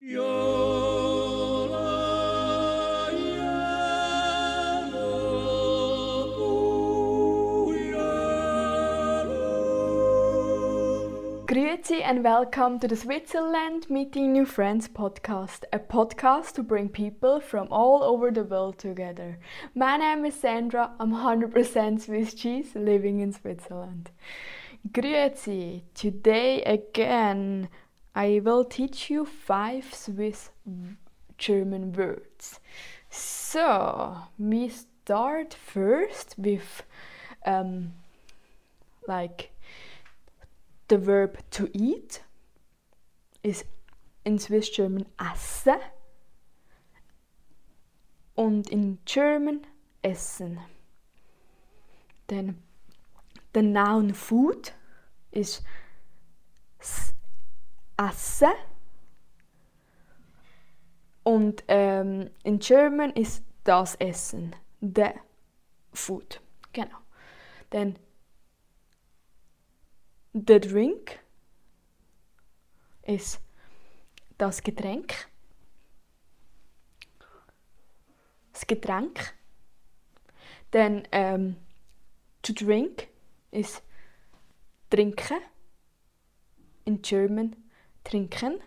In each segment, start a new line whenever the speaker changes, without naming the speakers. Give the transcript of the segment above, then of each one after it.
Grüezi and welcome to the Switzerland Meeting New Friends podcast, a podcast to bring people from all over the world together. My name is Sandra, I'm 100% Swiss cheese living in Switzerland. Grüezi, today again I will teach you five Swiss German words. So, we start first with um, like the verb to eat is in Swiss German essen und in German essen. Then the noun food is essen und ähm, in German ist das Essen, the food. Genau. Then The drink ist das Getränk. Das Getränk. Dann ähm, to drink ist trinken. In German trinken.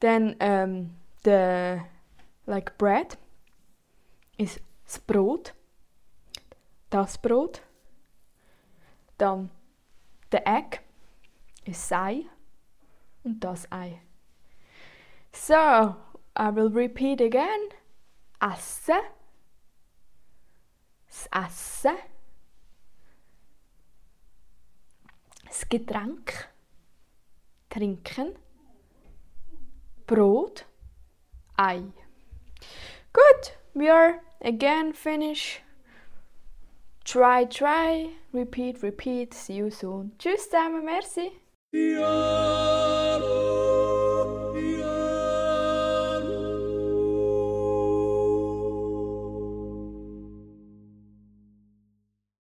Dann ähm, um, the like bread is Brot. Das Brot. Dann der Egg is Sei und das Ei. So, I will repeat again. Essen, das Essen, das Getränk, trinken, Brot, Ei. Good, we are again finished. Try, try, repeat, repeat. See you soon. Tschüss zusammen, merci.